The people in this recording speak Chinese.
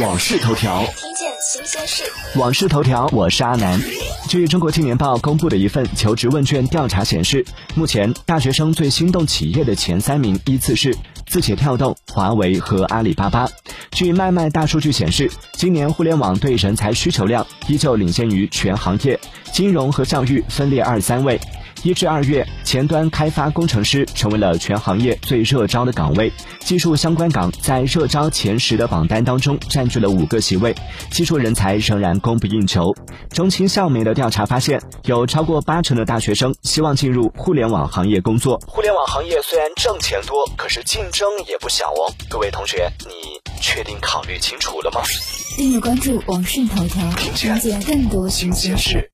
往事头条，听见新鲜事。往事头条，我是阿南。据中国青年报公布的一份求职问卷调查显示，目前大学生最心动企业的前三名依次是字节跳动、华为和阿里巴巴。据麦麦大数据显示，今年互联网对人才需求量依旧领先于全行业，金融和教育分列二三位。一至二月，前端开发工程师成为了全行业最热招的岗位，技术相关岗在热招前十的榜单当中占据了五个席位，技术人才仍然供不应求。中青校媒的调查发现，有超过八成的大学生希望进入互联网行业工作。互联网行业虽然挣钱多，可是竞争也不小哦。各位同学，你确定考虑清楚了吗？订阅关注网讯头条，了解更多新鲜事。